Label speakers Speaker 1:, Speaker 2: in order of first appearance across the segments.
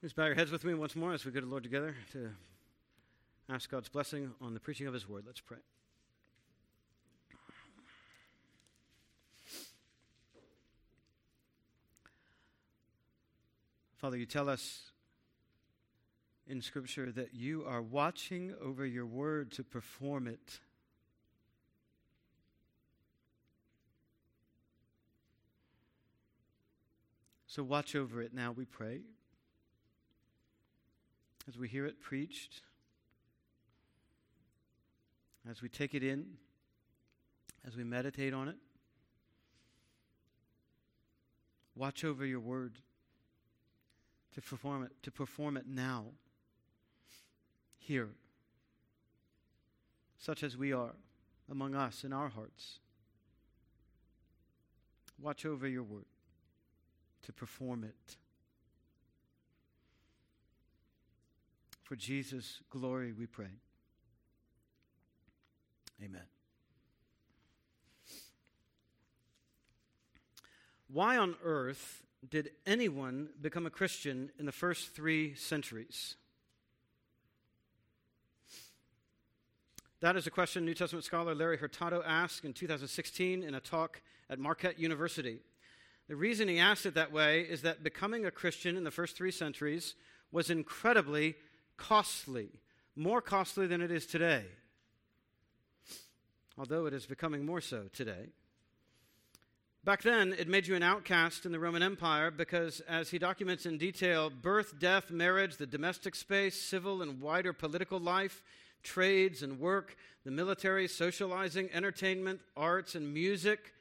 Speaker 1: Please bow your heads with me once more as we go to the Lord together to ask God's blessing on the preaching of His word. Let's pray. Father, you tell us in Scripture that you are watching over your word to perform it. So watch over it now, we pray as we hear it preached, as we take it in, as we meditate on it. Watch over your word to perform it, to perform it now, here, such as we are among us in our hearts. Watch over your word to perform it. For Jesus' glory, we pray. Amen. Why on earth did anyone become a Christian in the first three centuries? That is a question New Testament scholar Larry Hurtado asked in 2016 in a talk at Marquette University. The reason he asked it that way is that becoming a Christian in the first three centuries was incredibly costly, more costly than it is today, although it is becoming more so today. Back then, it made you an outcast in the Roman Empire because, as he documents in detail, birth, death, marriage, the domestic space, civil and wider political life, trades and work, the military, socializing, entertainment, arts, and music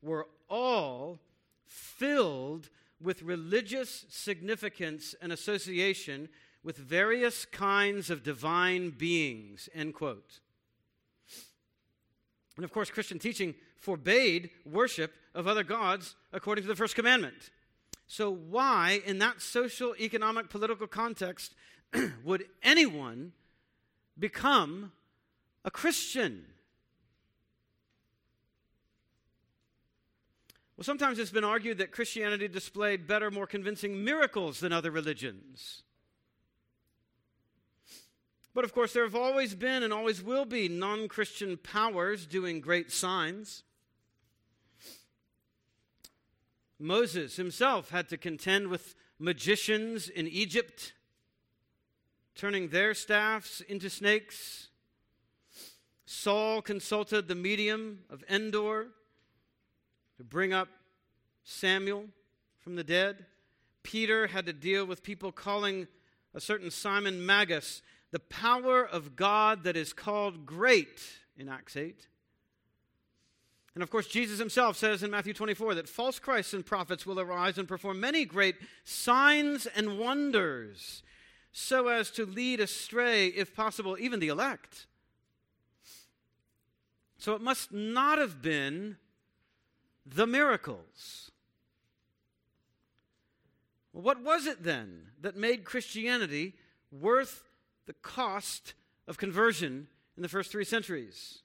Speaker 1: were all filled with religious significance and association with various kinds of divine beings, end quote. And of course, Christian teaching forbade worship of other gods according to the first commandment. So, why, in that social, economic, political context, would anyone become a Christian? Well, sometimes it's been argued that Christianity displayed better, more convincing miracles than other religions. But of course, there have always been and always will be non Christian powers doing great signs. Moses himself had to contend with magicians in Egypt, turning their staffs into snakes. Saul consulted the medium of Endor to bring up Samuel from the dead. Peter had to deal with people calling a certain Simon Magus the power of God that is called great in Acts 8. And of course, Jesus himself says in Matthew 24 that false Christs and prophets will arise and perform many great signs and wonders so as to lead astray, if possible, even the elect. So it must not have been the miracles. what was it then that made Christianity worth the cost of conversion in the first three centuries.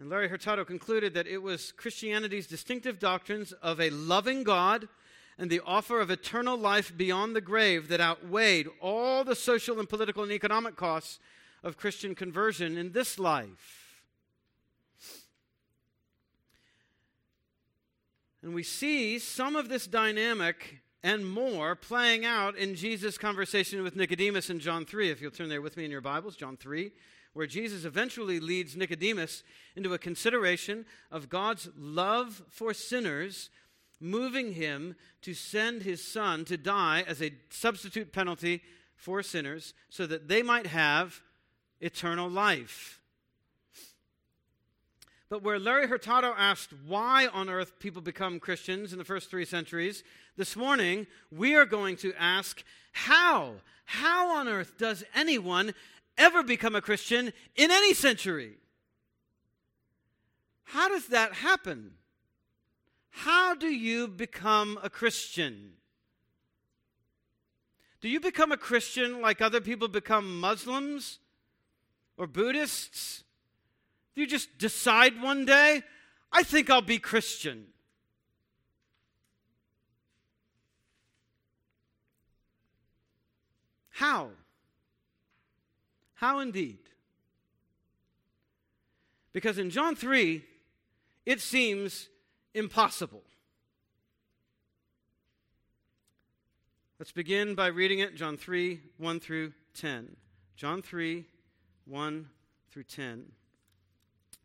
Speaker 1: And Larry Hurtado concluded that it was Christianity's distinctive doctrines of a loving God and the offer of eternal life beyond the grave that outweighed all the social and political and economic costs of Christian conversion in this life. And we see some of this dynamic and more playing out in Jesus' conversation with Nicodemus in John 3. If you'll turn there with me in your Bibles, John 3, where Jesus eventually leads Nicodemus into a consideration of God's love for sinners, moving him to send his son to die as a substitute penalty for sinners so that they might have eternal life. But where Larry Hurtado asked why on earth people become Christians in the first three centuries, this morning we are going to ask how? How on earth does anyone ever become a Christian in any century? How does that happen? How do you become a Christian? Do you become a Christian like other people become Muslims or Buddhists? Do you just decide one day, I think I'll be Christian? How? How indeed? Because in John 3, it seems impossible. Let's begin by reading it John 3 1 through 10. John 3 1 through 10.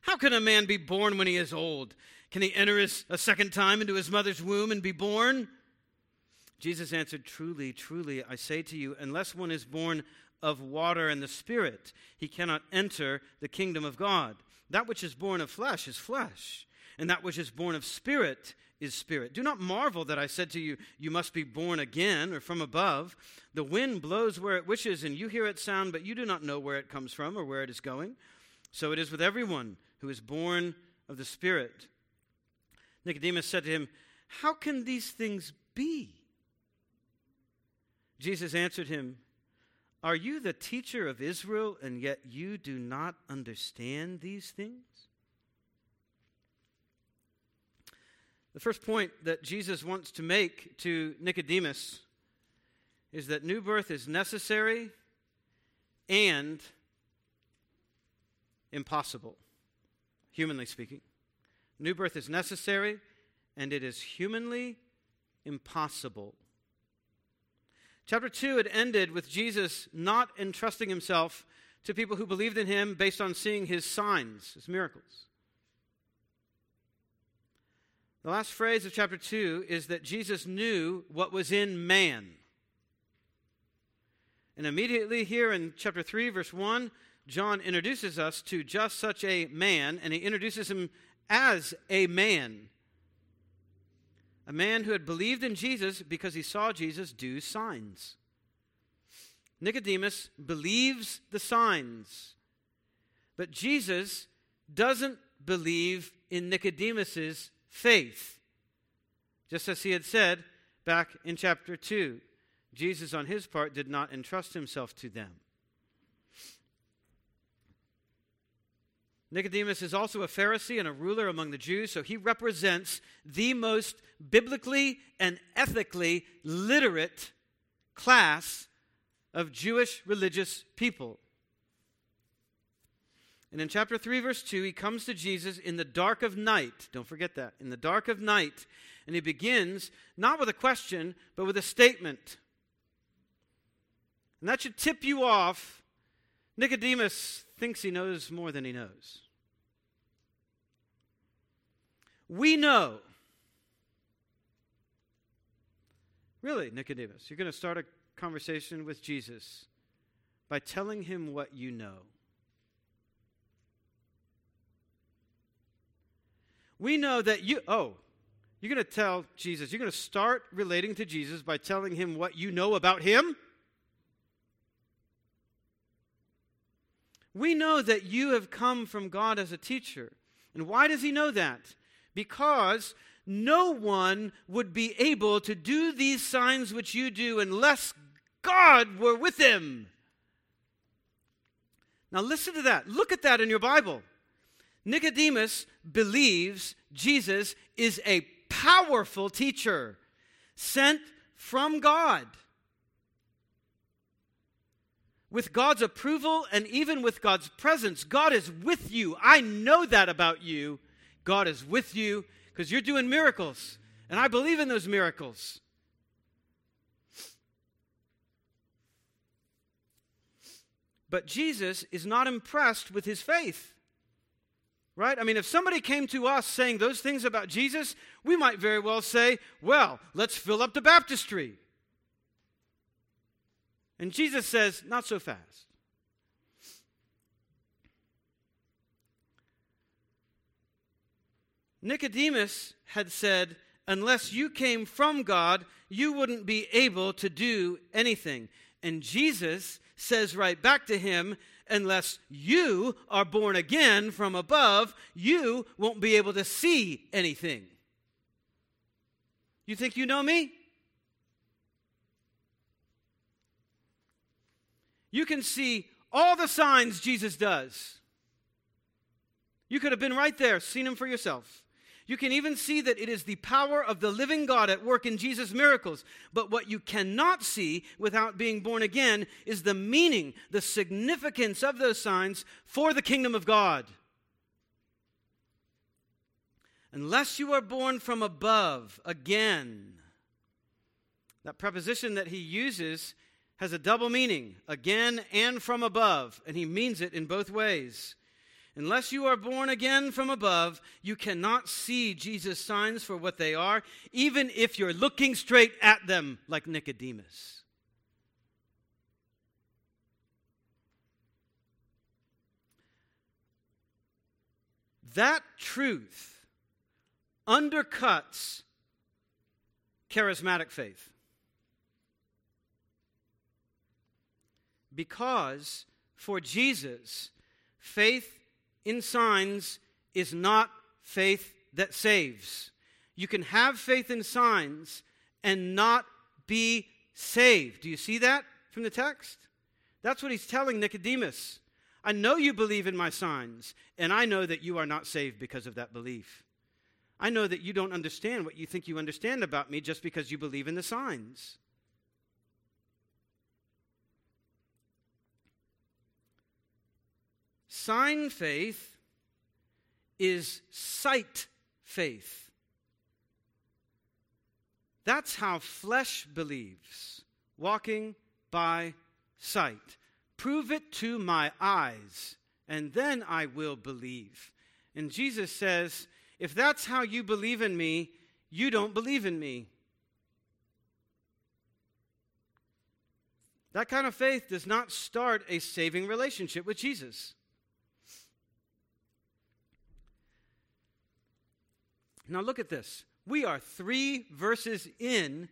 Speaker 1: How can a man be born when he is old? Can he enter his, a second time into his mother's womb and be born? Jesus answered, Truly, truly, I say to you, unless one is born of water and the Spirit, he cannot enter the kingdom of God. That which is born of flesh is flesh, and that which is born of spirit is spirit. Do not marvel that I said to you, You must be born again or from above. The wind blows where it wishes, and you hear its sound, but you do not know where it comes from or where it is going. So it is with everyone who is born of the Spirit. Nicodemus said to him, How can these things be? Jesus answered him, Are you the teacher of Israel, and yet you do not understand these things? The first point that Jesus wants to make to Nicodemus is that new birth is necessary and impossible, humanly speaking. New birth is necessary and it is humanly impossible. Chapter 2 had ended with Jesus not entrusting himself to people who believed in him based on seeing his signs, his miracles. The last phrase of chapter 2 is that Jesus knew what was in man. And immediately here in chapter 3, verse 1, John introduces us to just such a man, and he introduces him as a man. A man who had believed in Jesus because he saw Jesus do signs. Nicodemus believes the signs, but Jesus doesn't believe in Nicodemus's faith. Just as he had said back in chapter 2, Jesus, on his part, did not entrust himself to them. Nicodemus is also a Pharisee and a ruler among the Jews, so he represents the most biblically and ethically literate class of Jewish religious people. And in chapter 3, verse 2, he comes to Jesus in the dark of night. Don't forget that. In the dark of night. And he begins not with a question, but with a statement. And that should tip you off. Nicodemus thinks he knows more than he knows. We know. Really, Nicodemus, you're going to start a conversation with Jesus by telling him what you know. We know that you, oh, you're going to tell Jesus, you're going to start relating to Jesus by telling him what you know about him? We know that you have come from God as a teacher. And why does he know that? Because no one would be able to do these signs which you do unless God were with him. Now, listen to that. Look at that in your Bible. Nicodemus believes Jesus is a powerful teacher sent from God. With God's approval and even with God's presence, God is with you. I know that about you. God is with you because you're doing miracles, and I believe in those miracles. But Jesus is not impressed with his faith. Right? I mean, if somebody came to us saying those things about Jesus, we might very well say, well, let's fill up the baptistry. And Jesus says, not so fast. Nicodemus had said, unless you came from God, you wouldn't be able to do anything. And Jesus says right back to him, Unless you are born again from above, you won't be able to see anything. You think you know me? You can see all the signs Jesus does. You could have been right there, seen him for yourself. You can even see that it is the power of the living God at work in Jesus' miracles. But what you cannot see without being born again is the meaning, the significance of those signs for the kingdom of God. Unless you are born from above again, that preposition that he uses has a double meaning again and from above, and he means it in both ways. Unless you are born again from above, you cannot see Jesus' signs for what they are, even if you're looking straight at them like Nicodemus. That truth undercuts charismatic faith. Because for Jesus, faith in signs is not faith that saves. You can have faith in signs and not be saved. Do you see that from the text? That's what he's telling Nicodemus. I know you believe in my signs, and I know that you are not saved because of that belief. I know that you don't understand what you think you understand about me just because you believe in the signs. Sign faith is sight faith. That's how flesh believes, walking by sight. Prove it to my eyes, and then I will believe. And Jesus says, if that's how you believe in me, you don't believe in me. That kind of faith does not start a saving relationship with Jesus. Now look at this. We are three verses in,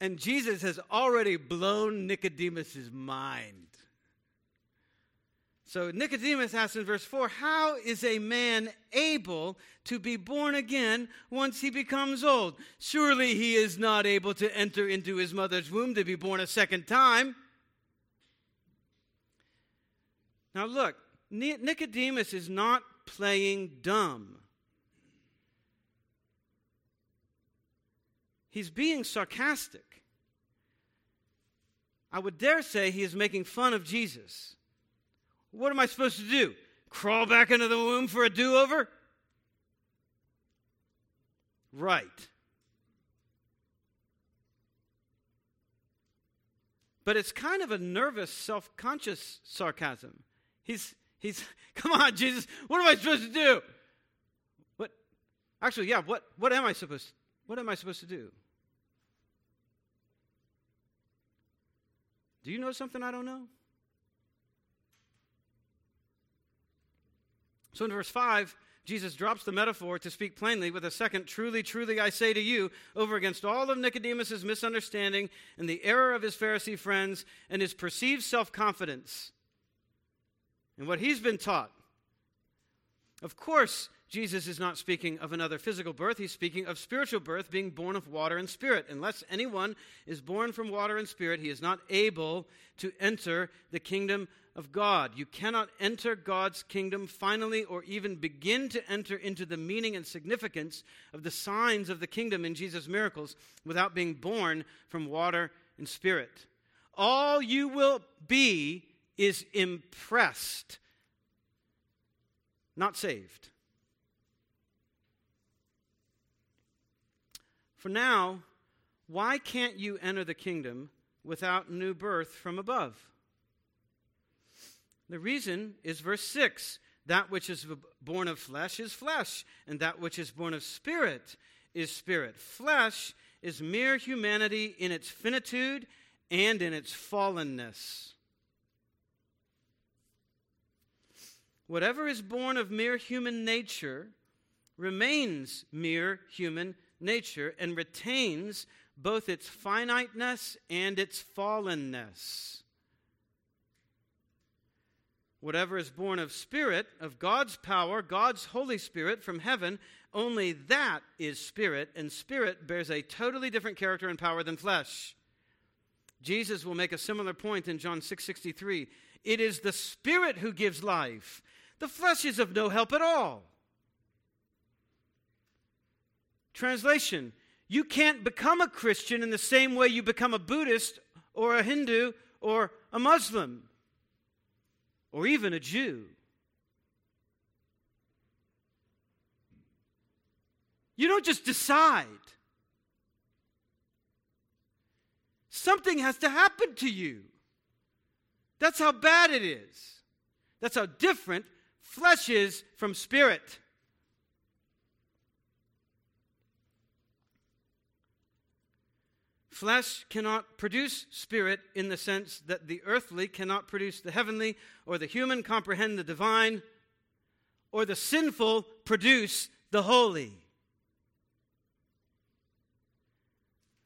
Speaker 1: and Jesus has already blown Nicodemus' mind. So Nicodemus asks in verse 4 How is a man able to be born again once he becomes old? Surely he is not able to enter into his mother's womb to be born a second time. Now look, Nicodemus is not playing dumb. He's being sarcastic. I would dare say he is making fun of Jesus. What am I supposed to do? Crawl back into the womb for a do over? Right. But it's kind of a nervous, self conscious sarcasm. He's, he's, come on, Jesus, what am I supposed to do? What, actually, yeah, what, what am I supposed, what am I supposed to do? Do you know something I don't know? So in verse 5, Jesus drops the metaphor to speak plainly with a second, truly, truly, I say to you, over against all of Nicodemus' misunderstanding and the error of his Pharisee friends and his perceived self confidence and what he's been taught. Of course, Jesus is not speaking of another physical birth. He's speaking of spiritual birth, being born of water and spirit. Unless anyone is born from water and spirit, he is not able to enter the kingdom of God. You cannot enter God's kingdom finally or even begin to enter into the meaning and significance of the signs of the kingdom in Jesus' miracles without being born from water and spirit. All you will be is impressed, not saved. For now, why can't you enter the kingdom without new birth from above? The reason is verse 6 that which is born of flesh is flesh, and that which is born of spirit is spirit. Flesh is mere humanity in its finitude and in its fallenness. Whatever is born of mere human nature remains mere human nature and retains both its finiteness and its fallenness. Whatever is born of spirit, of God's power, God's Holy Spirit from heaven, only that is spirit, and spirit bears a totally different character and power than flesh. Jesus will make a similar point in John 6:63. It is the spirit who gives life. The flesh is of no help at all. Translation You can't become a Christian in the same way you become a Buddhist or a Hindu or a Muslim or even a Jew. You don't just decide. Something has to happen to you. That's how bad it is. That's how different flesh is from spirit. Flesh cannot produce spirit in the sense that the earthly cannot produce the heavenly, or the human comprehend the divine, or the sinful produce the holy.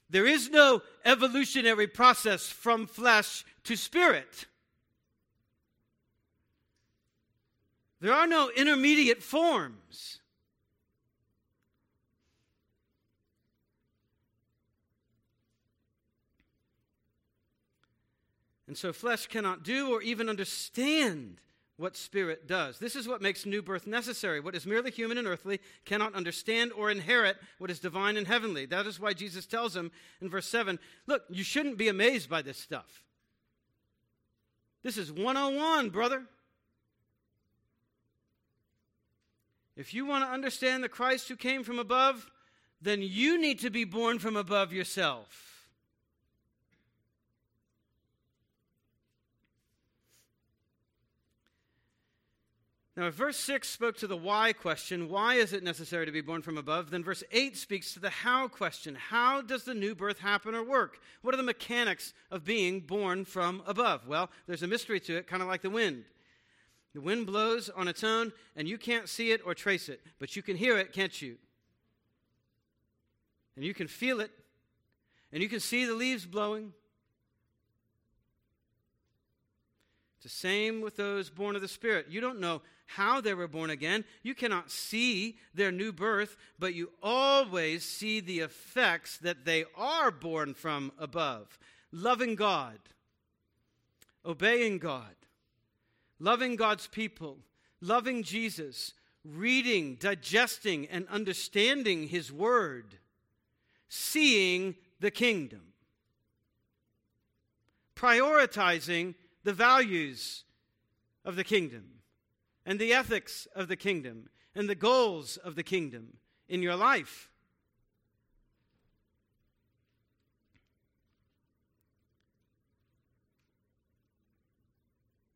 Speaker 1: There is no evolutionary process from flesh to spirit. There are no intermediate forms. And so flesh cannot do or even understand what spirit does. This is what makes new birth necessary. What is merely human and earthly cannot understand or inherit what is divine and heavenly. That is why Jesus tells him in verse 7 look, you shouldn't be amazed by this stuff. This is 101, brother. If you want to understand the Christ who came from above, then you need to be born from above yourself. Now, if verse 6 spoke to the why question, why is it necessary to be born from above? Then verse 8 speaks to the how question. How does the new birth happen or work? What are the mechanics of being born from above? Well, there's a mystery to it, kind of like the wind. The wind blows on its own, and you can't see it or trace it, but you can hear it, can't you? And you can feel it, and you can see the leaves blowing, It's the same with those born of the Spirit. You don't know how they were born again. You cannot see their new birth, but you always see the effects that they are born from above. Loving God, obeying God, loving God's people, loving Jesus, reading, digesting, and understanding His Word, seeing the kingdom, prioritizing the values of the kingdom and the ethics of the kingdom and the goals of the kingdom in your life.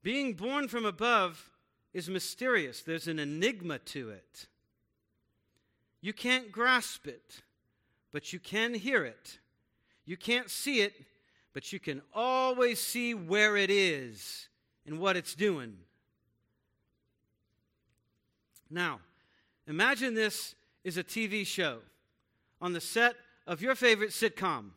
Speaker 1: Being born from above is mysterious, there's an enigma to it. You can't grasp it, but you can hear it. You can't see it, but you can always see where it is and what it's doing. Now, imagine this is a TV show on the set of your favorite sitcom.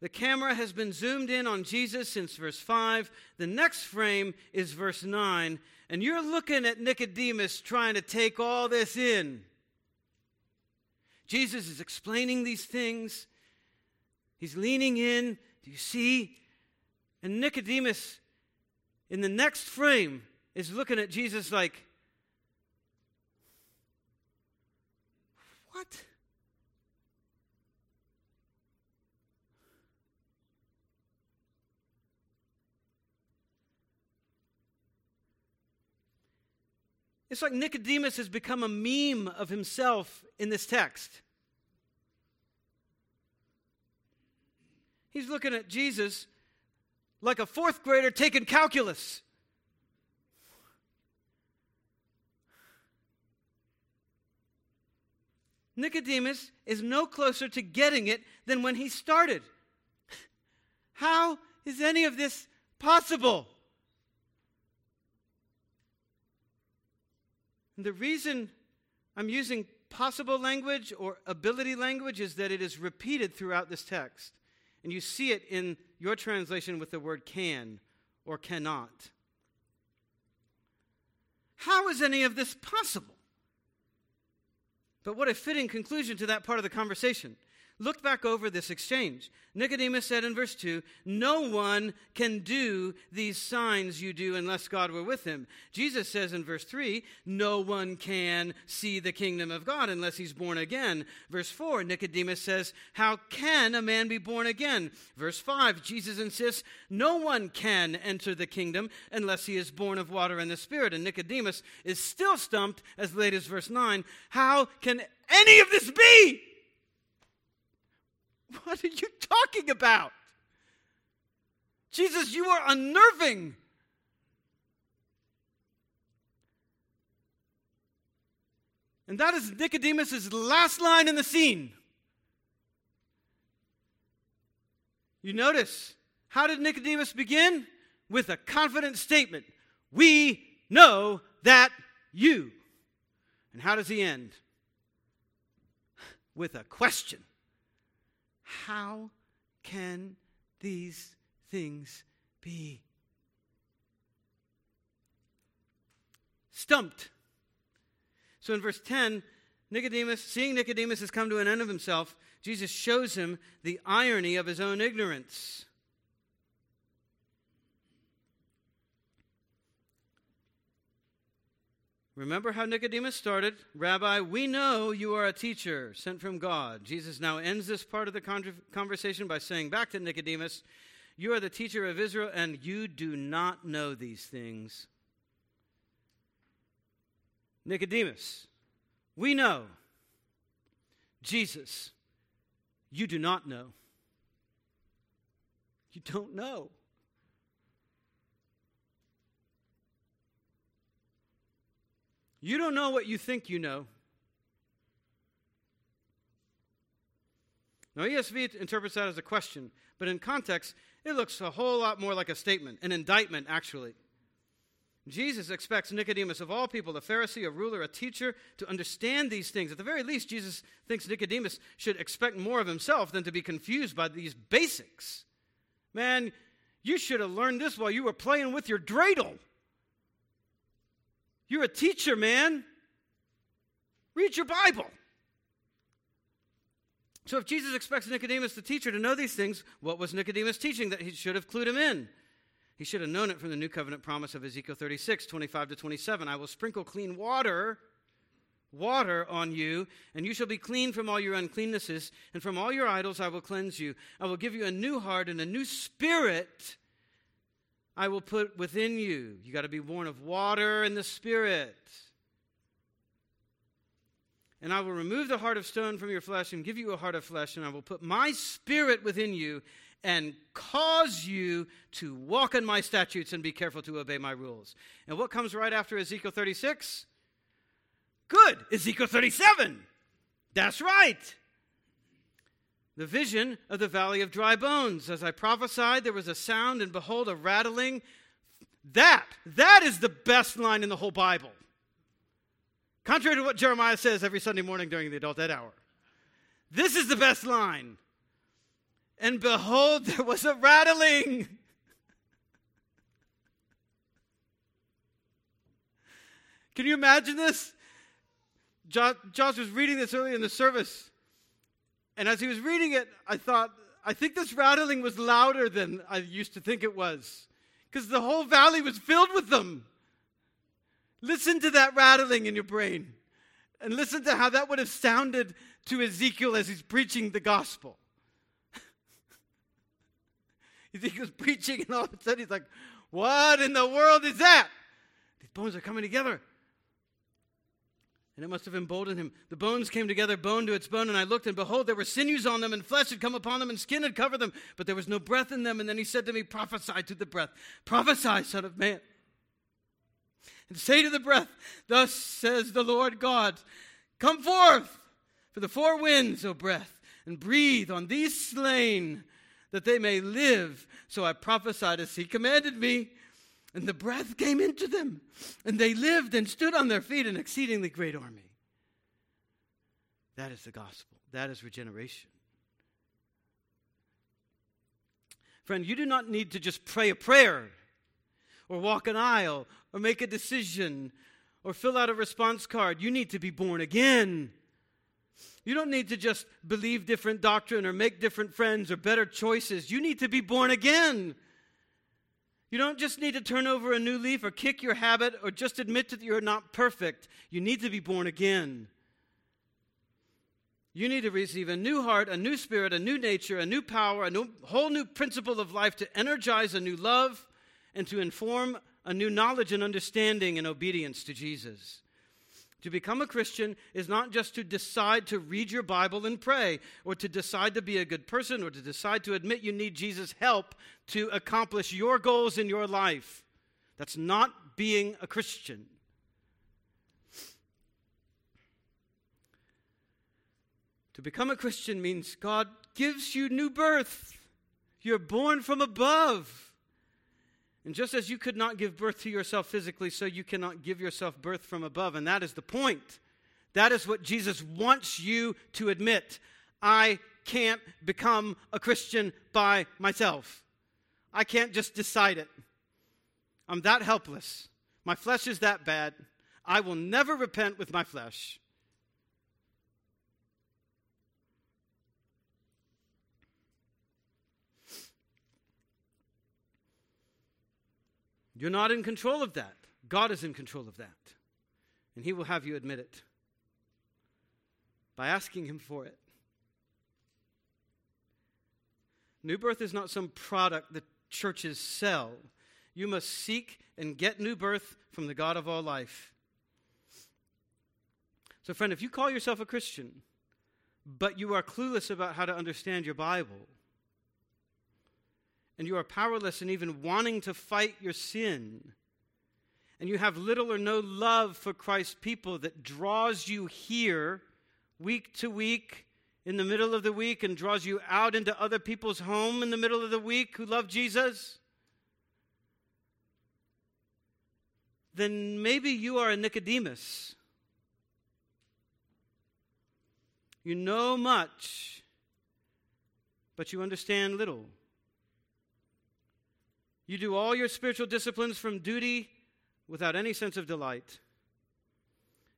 Speaker 1: The camera has been zoomed in on Jesus since verse 5. The next frame is verse 9, and you're looking at Nicodemus trying to take all this in. Jesus is explaining these things. He's leaning in. Do you see? And Nicodemus, in the next frame, is looking at Jesus like, What? It's like Nicodemus has become a meme of himself in this text. He's looking at Jesus like a fourth grader taking calculus. Nicodemus is no closer to getting it than when he started. How is any of this possible? And the reason I'm using possible language or ability language is that it is repeated throughout this text. And you see it in your translation with the word can or cannot. How is any of this possible? But what a fitting conclusion to that part of the conversation. Look back over this exchange. Nicodemus said in verse 2 No one can do these signs you do unless God were with him. Jesus says in verse 3 No one can see the kingdom of God unless he's born again. Verse 4 Nicodemus says, How can a man be born again? Verse 5 Jesus insists, No one can enter the kingdom unless he is born of water and the Spirit. And Nicodemus is still stumped as late as verse 9. How can any of this be? What are you talking about? Jesus, you are unnerving. And that is Nicodemus' last line in the scene. You notice, how did Nicodemus begin? With a confident statement We know that you. And how does he end? With a question how can these things be? Stumped. So in verse 10, Nicodemus, seeing Nicodemus has come to an end of himself, Jesus shows him the irony of his own ignorance. Remember how Nicodemus started? Rabbi, we know you are a teacher sent from God. Jesus now ends this part of the conversation by saying back to Nicodemus, You are the teacher of Israel, and you do not know these things. Nicodemus, we know. Jesus, you do not know. You don't know. You don't know what you think you know. Now, ESV interprets that as a question, but in context, it looks a whole lot more like a statement, an indictment, actually. Jesus expects Nicodemus, of all people, a Pharisee, a ruler, a teacher, to understand these things. At the very least, Jesus thinks Nicodemus should expect more of himself than to be confused by these basics. Man, you should have learned this while you were playing with your dreidel. You're a teacher, man. Read your Bible. So, if Jesus expects Nicodemus, the teacher, to know these things, what was Nicodemus teaching that he should have clued him in? He should have known it from the new covenant promise of Ezekiel 36, 25 to 27. I will sprinkle clean water, water on you, and you shall be clean from all your uncleannesses, and from all your idols I will cleanse you. I will give you a new heart and a new spirit I will put within you. You got to be born of water and the Spirit. And I will remove the heart of stone from your flesh and give you a heart of flesh, and I will put my spirit within you and cause you to walk in my statutes and be careful to obey my rules. And what comes right after Ezekiel 36? Good, Ezekiel 37. That's right the vision of the valley of dry bones. As I prophesied, there was a sound, and behold, a rattling. That, that is the best line in the whole Bible. Contrary to what Jeremiah says every Sunday morning during the adult ed hour. This is the best line. And behold, there was a rattling. Can you imagine this? Josh was reading this earlier in the service. And as he was reading it, I thought, I think this rattling was louder than I used to think it was, because the whole valley was filled with them. Listen to that rattling in your brain, and listen to how that would have sounded to Ezekiel as he's preaching the gospel. Ezekiel's preaching, and all of a sudden he's like, What in the world is that? These bones are coming together. And it must have emboldened him. The bones came together, bone to its bone, and I looked, and behold, there were sinews on them, and flesh had come upon them, and skin had covered them, but there was no breath in them. And then he said to me, Prophesy to the breath. Prophesy, Son of Man. And say to the breath, Thus says the Lord God, Come forth for the four winds, O breath, and breathe on these slain, that they may live. So I prophesied as he commanded me. And the breath came into them, and they lived and stood on their feet, an exceedingly great army. That is the gospel. That is regeneration. Friend, you do not need to just pray a prayer or walk an aisle or make a decision or fill out a response card. You need to be born again. You don't need to just believe different doctrine or make different friends or better choices. You need to be born again. You don't just need to turn over a new leaf or kick your habit or just admit that you're not perfect. You need to be born again. You need to receive a new heart, a new spirit, a new nature, a new power, a new, whole new principle of life to energize a new love and to inform a new knowledge and understanding and obedience to Jesus. To become a Christian is not just to decide to read your Bible and pray, or to decide to be a good person, or to decide to admit you need Jesus' help to accomplish your goals in your life. That's not being a Christian. To become a Christian means God gives you new birth. You're born from above. And just as you could not give birth to yourself physically, so you cannot give yourself birth from above. And that is the point. That is what Jesus wants you to admit. I can't become a Christian by myself. I can't just decide it. I'm that helpless. My flesh is that bad. I will never repent with my flesh. You're not in control of that. God is in control of that. And He will have you admit it by asking Him for it. New birth is not some product that churches sell. You must seek and get new birth from the God of all life. So, friend, if you call yourself a Christian, but you are clueless about how to understand your Bible, and you are powerless and even wanting to fight your sin, and you have little or no love for Christ's people that draws you here week to week in the middle of the week and draws you out into other people's home in the middle of the week who love Jesus, then maybe you are a Nicodemus. You know much, but you understand little. You do all your spiritual disciplines from duty without any sense of delight.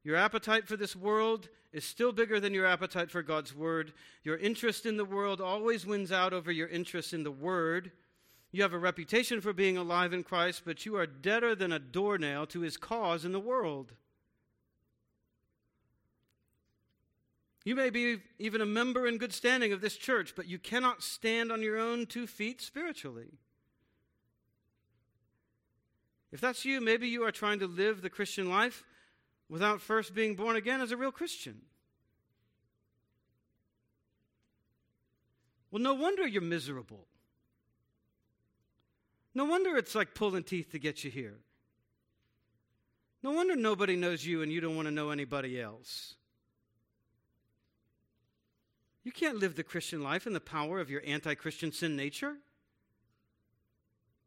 Speaker 1: Your appetite for this world is still bigger than your appetite for God's Word. Your interest in the world always wins out over your interest in the Word. You have a reputation for being alive in Christ, but you are deader than a doornail to His cause in the world. You may be even a member in good standing of this church, but you cannot stand on your own two feet spiritually. If that's you, maybe you are trying to live the Christian life without first being born again as a real Christian. Well, no wonder you're miserable. No wonder it's like pulling teeth to get you here. No wonder nobody knows you and you don't want to know anybody else. You can't live the Christian life in the power of your anti Christian sin nature.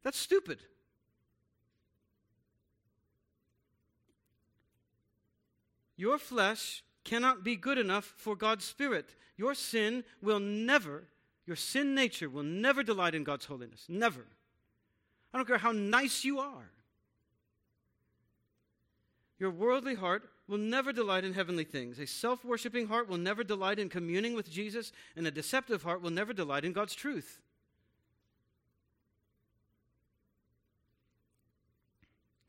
Speaker 1: That's stupid. Your flesh cannot be good enough for God's Spirit. Your sin will never, your sin nature will never delight in God's holiness. Never. I don't care how nice you are. Your worldly heart will never delight in heavenly things. A self worshiping heart will never delight in communing with Jesus, and a deceptive heart will never delight in God's truth.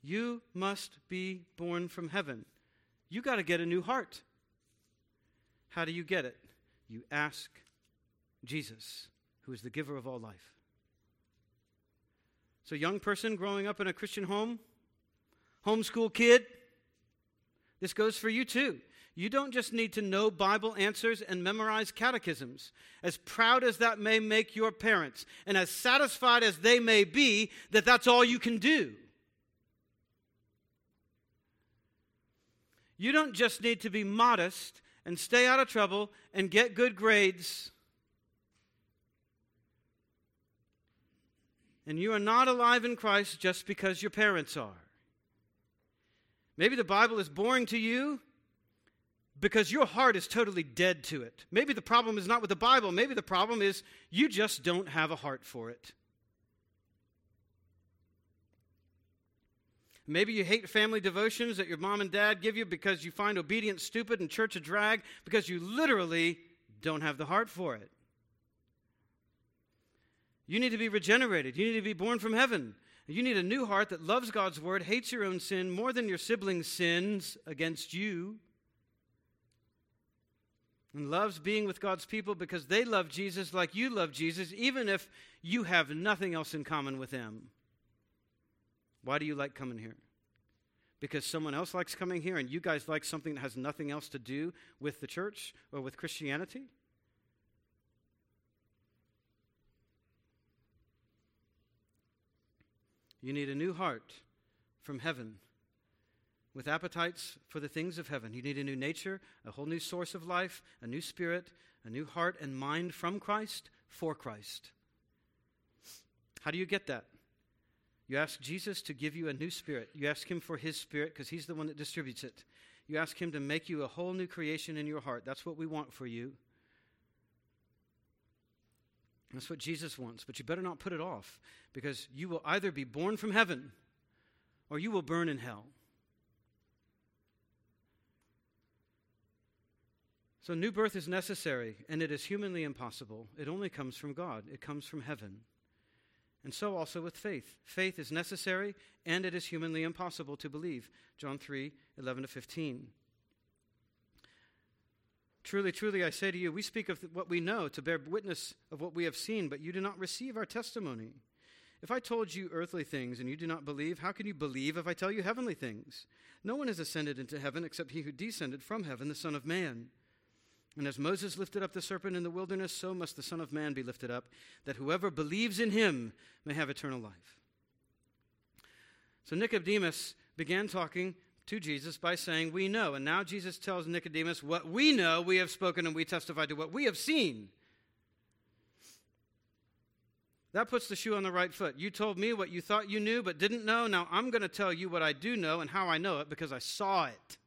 Speaker 1: You must be born from heaven. You got to get a new heart. How do you get it? You ask Jesus, who is the giver of all life. So, young person growing up in a Christian home, homeschool kid, this goes for you too. You don't just need to know Bible answers and memorize catechisms. As proud as that may make your parents, and as satisfied as they may be that that's all you can do. You don't just need to be modest and stay out of trouble and get good grades. And you are not alive in Christ just because your parents are. Maybe the Bible is boring to you. because your heart is totally dead to it. Maybe the problem is not with the Bible, maybe the problem is you just don't have a heart for it. Maybe you hate family devotions that your mom and dad give you because you find obedience stupid and church a drag because you literally don't have the heart for it. You need to be regenerated. You need to be born from heaven. You need a new heart that loves God's word, hates your own sin more than your siblings' sins against you, and loves being with God's people because they love Jesus like you love Jesus, even if you have nothing else in common with them. Why do you like coming here? Because someone else likes coming here and you guys like something that has nothing else to do with the church or with Christianity? You need a new heart from heaven with appetites for the things of heaven. You need a new nature, a whole new source of life, a new spirit, a new heart and mind from Christ for Christ. How do you get that? You ask Jesus to give you a new spirit. You ask Him for His spirit because He's the one that distributes it. You ask Him to make you a whole new creation in your heart. That's what we want for you. That's what Jesus wants, but you better not put it off because you will either be born from heaven or you will burn in hell. So, new birth is necessary, and it is humanly impossible. It only comes from God, it comes from heaven. And so also with faith. Faith is necessary, and it is humanly impossible to believe. John 3 11 to 15. Truly, truly, I say to you, we speak of what we know to bear witness of what we have seen, but you do not receive our testimony. If I told you earthly things and you do not believe, how can you believe if I tell you heavenly things? No one has ascended into heaven except he who descended from heaven, the Son of Man. And as Moses lifted up the serpent in the wilderness, so must the Son of Man be lifted up, that whoever believes in him may have eternal life. So Nicodemus began talking to Jesus by saying, We know. And now Jesus tells Nicodemus, What we know, we have spoken and we testify to what we have seen. That puts the shoe on the right foot. You told me what you thought you knew but didn't know. Now I'm going to tell you what I do know and how I know it because I saw it.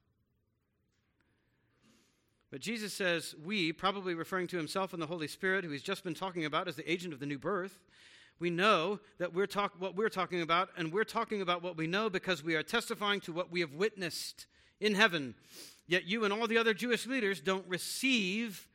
Speaker 1: But Jesus says, We, probably referring to himself and the Holy Spirit, who he's just been talking about as the agent of the new birth, we know that we're talk, what we're talking about, and we're talking about what we know because we are testifying to what we have witnessed in heaven. Yet you and all the other Jewish leaders don't receive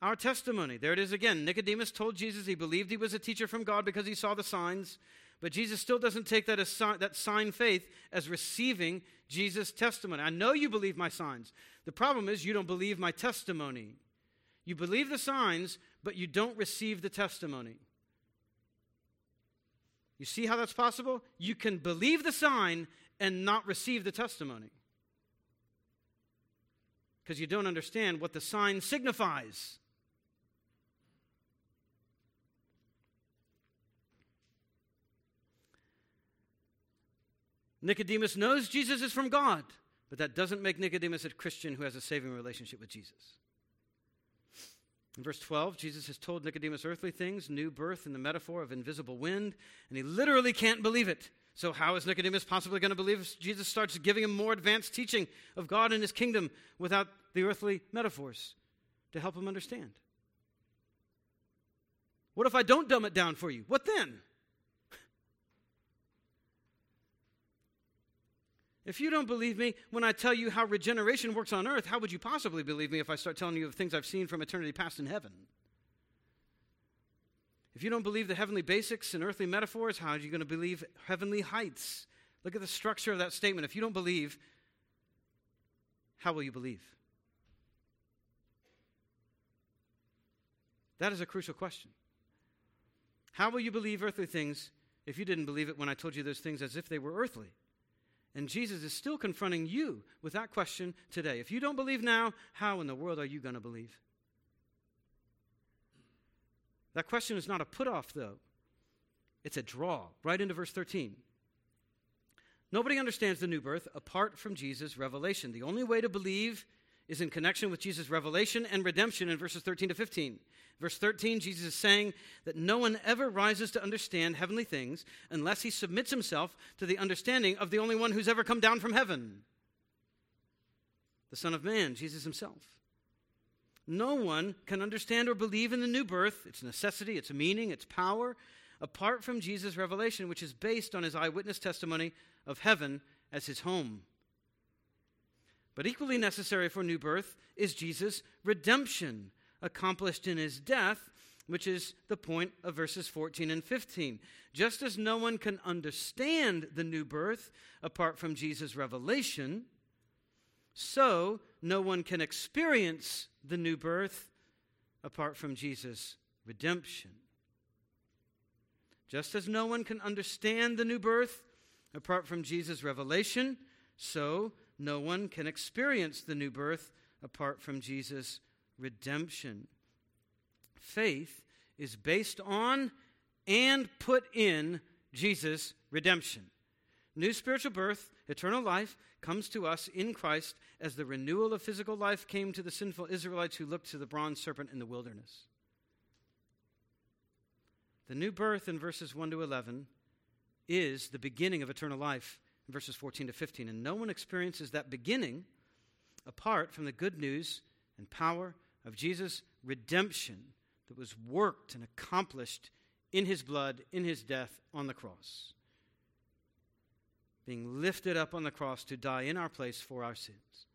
Speaker 1: our testimony. There it is again. Nicodemus told Jesus he believed he was a teacher from God because he saw the signs, but Jesus still doesn't take that, as, that sign faith as receiving Jesus' testimony. I know you believe my signs. The problem is you don't believe my testimony. You believe the signs, but you don't receive the testimony. You see how that's possible? You can believe the sign and not receive the testimony. Because you don't understand what the sign signifies. Nicodemus knows Jesus is from God, but that doesn't make Nicodemus a Christian who has a saving relationship with Jesus. In verse 12, Jesus has told Nicodemus earthly things, new birth in the metaphor of invisible wind, and he literally can't believe it. So, how is Nicodemus possibly going to believe if Jesus starts giving him more advanced teaching of God and his kingdom without the earthly metaphors to help him understand? What if I don't dumb it down for you? What then? If you don't believe me when I tell you how regeneration works on earth, how would you possibly believe me if I start telling you of things I've seen from eternity past in heaven? If you don't believe the heavenly basics and earthly metaphors, how are you going to believe heavenly heights? Look at the structure of that statement. If you don't believe, how will you believe? That is a crucial question. How will you believe earthly things if you didn't believe it when I told you those things as if they were earthly? And Jesus is still confronting you with that question today. If you don't believe now, how in the world are you going to believe? That question is not a put off, though, it's a draw right into verse 13. Nobody understands the new birth apart from Jesus' revelation. The only way to believe is in connection with Jesus' revelation and redemption in verses 13 to 15. Verse 13, Jesus is saying that no one ever rises to understand heavenly things unless he submits himself to the understanding of the only one who's ever come down from heaven. the Son of Man, Jesus himself. No one can understand or believe in the new birth, its necessity, its meaning, its power, apart from Jesus' revelation, which is based on his eyewitness testimony of heaven as his home. But equally necessary for new birth is Jesus' redemption, accomplished in his death, which is the point of verses 14 and 15. Just as no one can understand the new birth apart from Jesus' revelation, so no one can experience the new birth apart from Jesus' redemption. Just as no one can understand the new birth apart from Jesus' revelation, so no one can experience the new birth apart from Jesus' redemption. Faith is based on and put in Jesus' redemption. New spiritual birth, eternal life, comes to us in Christ as the renewal of physical life came to the sinful Israelites who looked to the bronze serpent in the wilderness. The new birth in verses 1 to 11 is the beginning of eternal life verses 14 to 15. And no one experiences that beginning apart from the good news and power of Jesus' redemption that was worked and accomplished in his blood, in his death on the cross. Being lifted up on the cross to die in our place for our sins.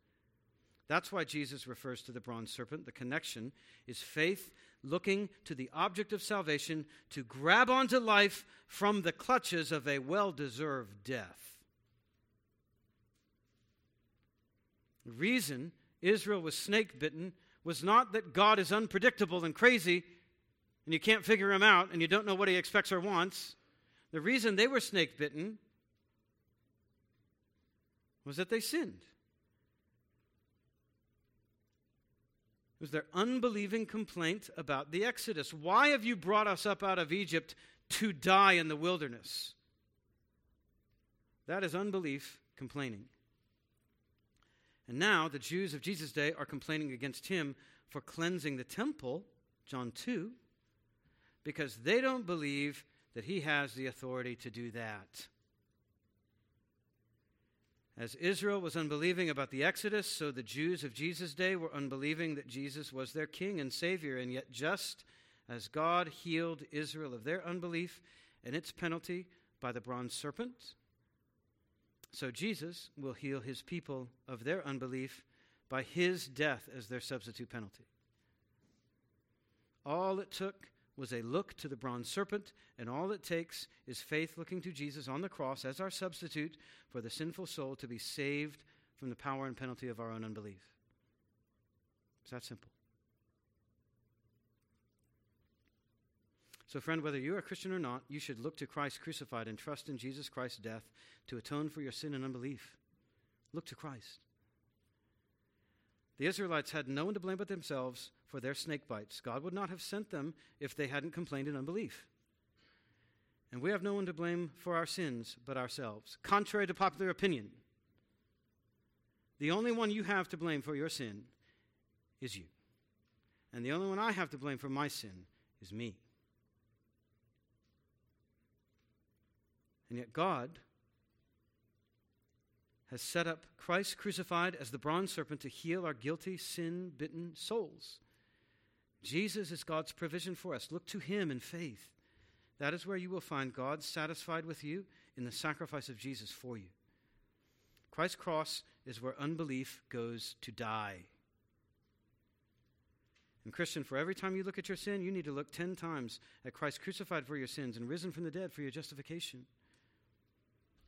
Speaker 1: That's why Jesus refers to the bronze serpent. The connection is faith looking to the object of salvation to grab onto life from the clutches of a well deserved death. The reason Israel was snake bitten was not that God is unpredictable and crazy and you can't figure him out and you don't know what he expects or wants. The reason they were snake bitten was that they sinned. It was their unbelieving complaint about the Exodus. Why have you brought us up out of Egypt to die in the wilderness? That is unbelief complaining. And now the Jews of Jesus' day are complaining against him for cleansing the temple, John 2, because they don't believe that he has the authority to do that. As Israel was unbelieving about the Exodus, so the Jews of Jesus' day were unbelieving that Jesus was their king and savior. And yet, just as God healed Israel of their unbelief and its penalty by the bronze serpent, so Jesus will heal his people of their unbelief by his death as their substitute penalty. All it took was a look to the bronze serpent, and all it takes is faith looking to Jesus on the cross as our substitute for the sinful soul to be saved from the power and penalty of our own unbelief. It's that simple. So, friend, whether you're a Christian or not, you should look to Christ crucified and trust in Jesus Christ's death to atone for your sin and unbelief. Look to Christ. The Israelites had no one to blame but themselves for their snake bites. God would not have sent them if they hadn't complained in unbelief. And we have no one to blame for our sins but ourselves. Contrary to popular opinion, the only one you have to blame for your sin is you. And the only one I have to blame for my sin is me. And yet, God has set up Christ crucified as the bronze serpent to heal our guilty, sin bitten souls. Jesus is God's provision for us. Look to him in faith. That is where you will find God satisfied with you in the sacrifice of Jesus for you. Christ's cross is where unbelief goes to die. And, Christian, for every time you look at your sin, you need to look 10 times at Christ crucified for your sins and risen from the dead for your justification.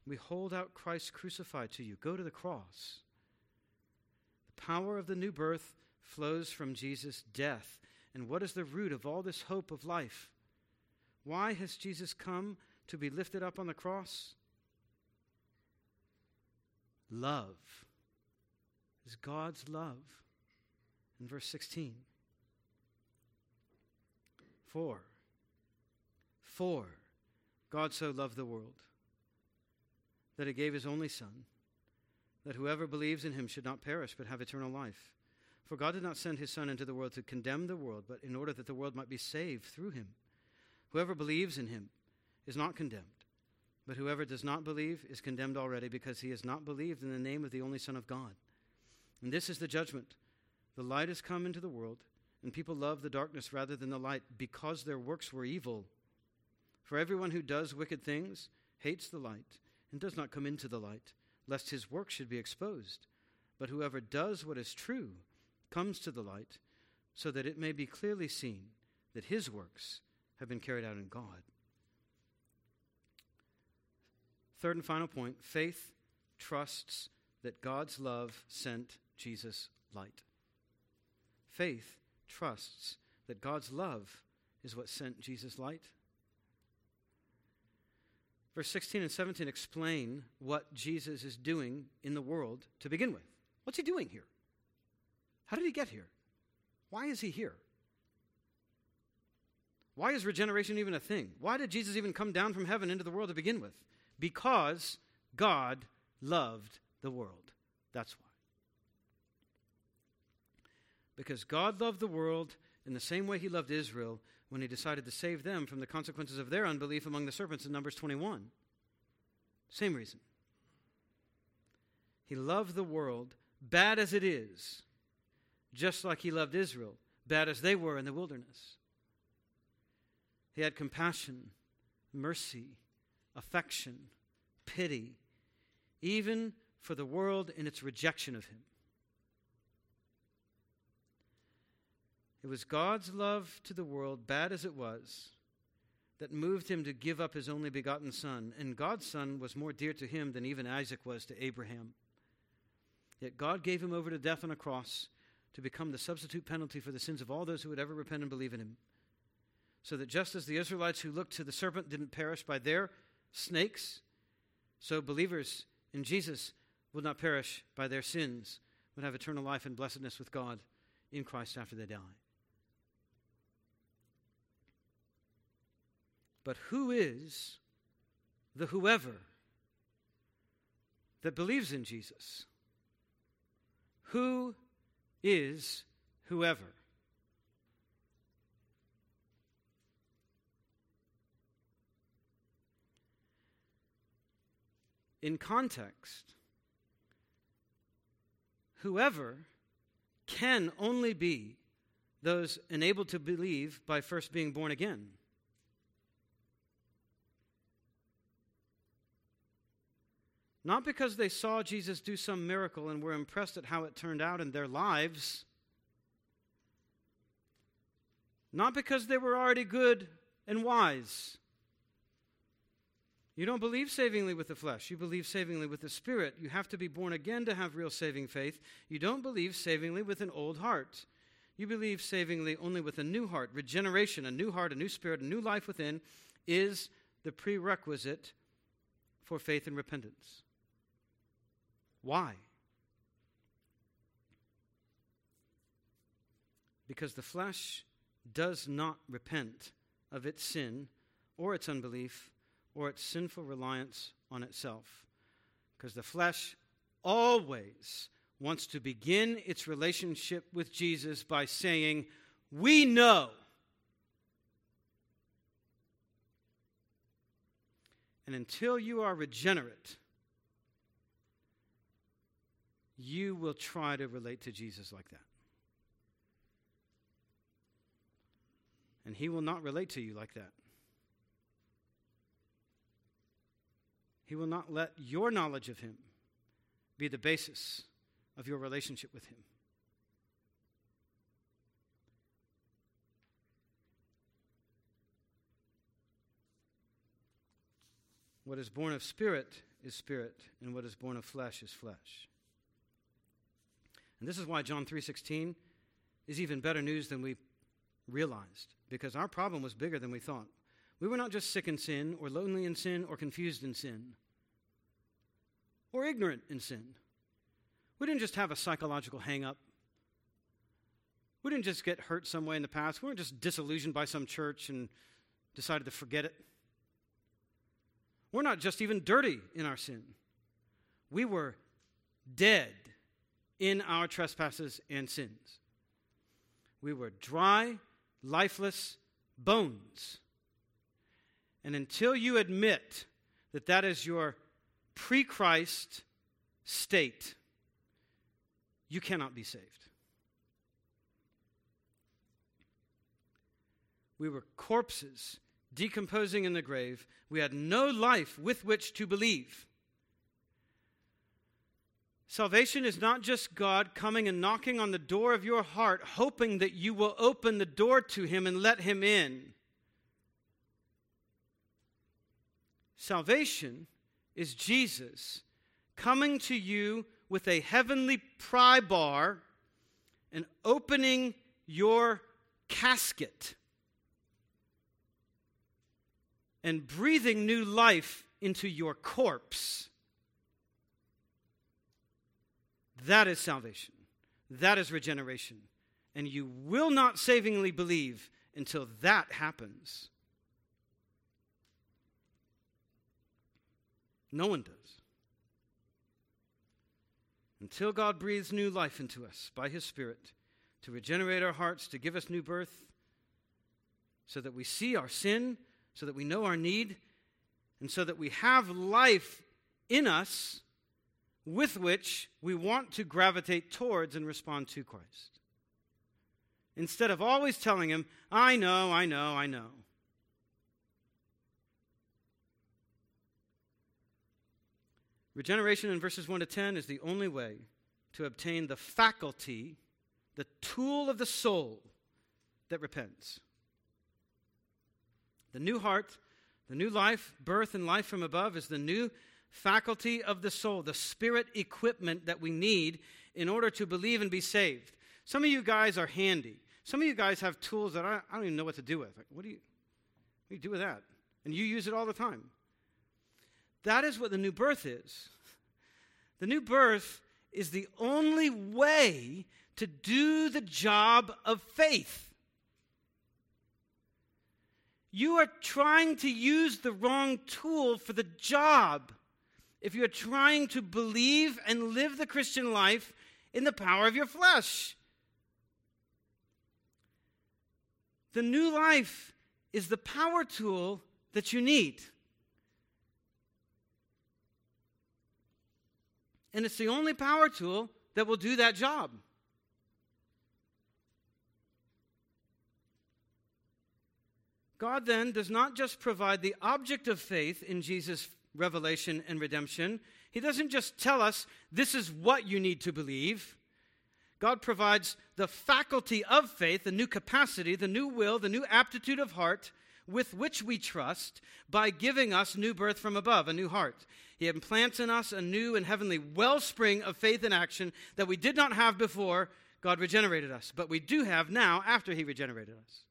Speaker 1: We hold out Christ crucified to you. Go to the cross. The power of the new birth flows from Jesus' death. And what is the root of all this hope of life? Why has Jesus come to be lifted up on the cross? Love is God's love. In verse 16. For, for God so loved the world that he gave his only Son, that whoever believes in him should not perish but have eternal life. For God did not send his Son into the world to condemn the world, but in order that the world might be saved through him. Whoever believes in him is not condemned, but whoever does not believe is condemned already because he has not believed in the name of the only Son of God. And this is the judgment. The light has come into the world, and people love the darkness rather than the light because their works were evil. For everyone who does wicked things hates the light and does not come into the light, lest his work should be exposed. But whoever does what is true comes to the light, so that it may be clearly seen that his works have been carried out in God. Third and final point faith trusts that God's love sent Jesus light. Faith trusts that God's love is what sent Jesus light. Verse 16 and 17 explain what Jesus is doing in the world to begin with. What's he doing here? How did he get here? Why is he here? Why is regeneration even a thing? Why did Jesus even come down from heaven into the world to begin with? Because God loved the world. That's why. Because God loved the world in the same way he loved Israel when he decided to save them from the consequences of their unbelief among the serpents in Numbers 21. Same reason. He loved the world, bad as it is, just like he loved Israel, bad as they were in the wilderness. He had compassion, mercy, affection, pity, even for the world in its rejection of him. It was God's love to the world, bad as it was, that moved him to give up his only begotten son. And God's son was more dear to him than even Isaac was to Abraham. Yet God gave him over to death on a cross to become the substitute penalty for the sins of all those who would ever repent and believe in him. So that just as the Israelites who looked to the serpent didn't perish by their snakes, so believers in Jesus will not perish by their sins, but have eternal life and blessedness with God in Christ after they die. But who is the whoever that believes in Jesus? Who is whoever? In context, whoever can only be those enabled to believe by first being born again. Not because they saw Jesus do some miracle and were impressed at how it turned out in their lives. Not because they were already good and wise. You don't believe savingly with the flesh. You believe savingly with the Spirit. You have to be born again to have real saving faith. You don't believe savingly with an old heart. You believe savingly only with a new heart. Regeneration, a new heart, a new spirit, a new life within is the prerequisite for faith and repentance. Why? Because the flesh does not repent of its sin or its unbelief or its sinful reliance on itself. Because the flesh always wants to begin its relationship with Jesus by saying, We know. And until you are regenerate, you will try to relate to Jesus like that. And he will not relate to you like that. He will not let your knowledge of Him be the basis of your relationship with Him. What is born of spirit is spirit, and what is born of flesh is flesh. And this is why John 3:16 is even better news than we realized because our problem was bigger than we thought. We were not just sick in sin, or lonely in sin, or confused in sin, or ignorant in sin. We didn't just have a psychological hang up. We didn't just get hurt some way in the past. We weren't just disillusioned by some church and decided to forget it. We're not just even dirty in our sin. We were dead in our trespasses and sins. We were dry, lifeless bones and until you admit that that is your pre Christ state, you cannot be saved. We were corpses decomposing in the grave. We had no life with which to believe. Salvation is not just God coming and knocking on the door of your heart, hoping that you will open the door to Him and let Him in. Salvation is Jesus coming to you with a heavenly pry bar and opening your casket and breathing new life into your corpse. That is salvation. That is regeneration. And you will not savingly believe until that happens. No one does. Until God breathes new life into us by His Spirit to regenerate our hearts, to give us new birth, so that we see our sin, so that we know our need, and so that we have life in us with which we want to gravitate towards and respond to Christ. Instead of always telling Him, I know, I know, I know. Regeneration in verses 1 to 10 is the only way to obtain the faculty, the tool of the soul that repents. The new heart, the new life, birth and life from above is the new faculty of the soul, the spirit equipment that we need in order to believe and be saved. Some of you guys are handy. Some of you guys have tools that I, I don't even know what to do with. Like, what, do you, what do you do with that? And you use it all the time. That is what the new birth is. The new birth is the only way to do the job of faith. You are trying to use the wrong tool for the job if you're trying to believe and live the Christian life in the power of your flesh. The new life is the power tool that you need. And it's the only power tool that will do that job. God then does not just provide the object of faith in Jesus' revelation and redemption, He doesn't just tell us this is what you need to believe. God provides the faculty of faith, the new capacity, the new will, the new aptitude of heart with which we trust by giving us new birth from above, a new heart. He implants in us a new and heavenly wellspring of faith and action that we did not have before God regenerated us, but we do have now after He regenerated us.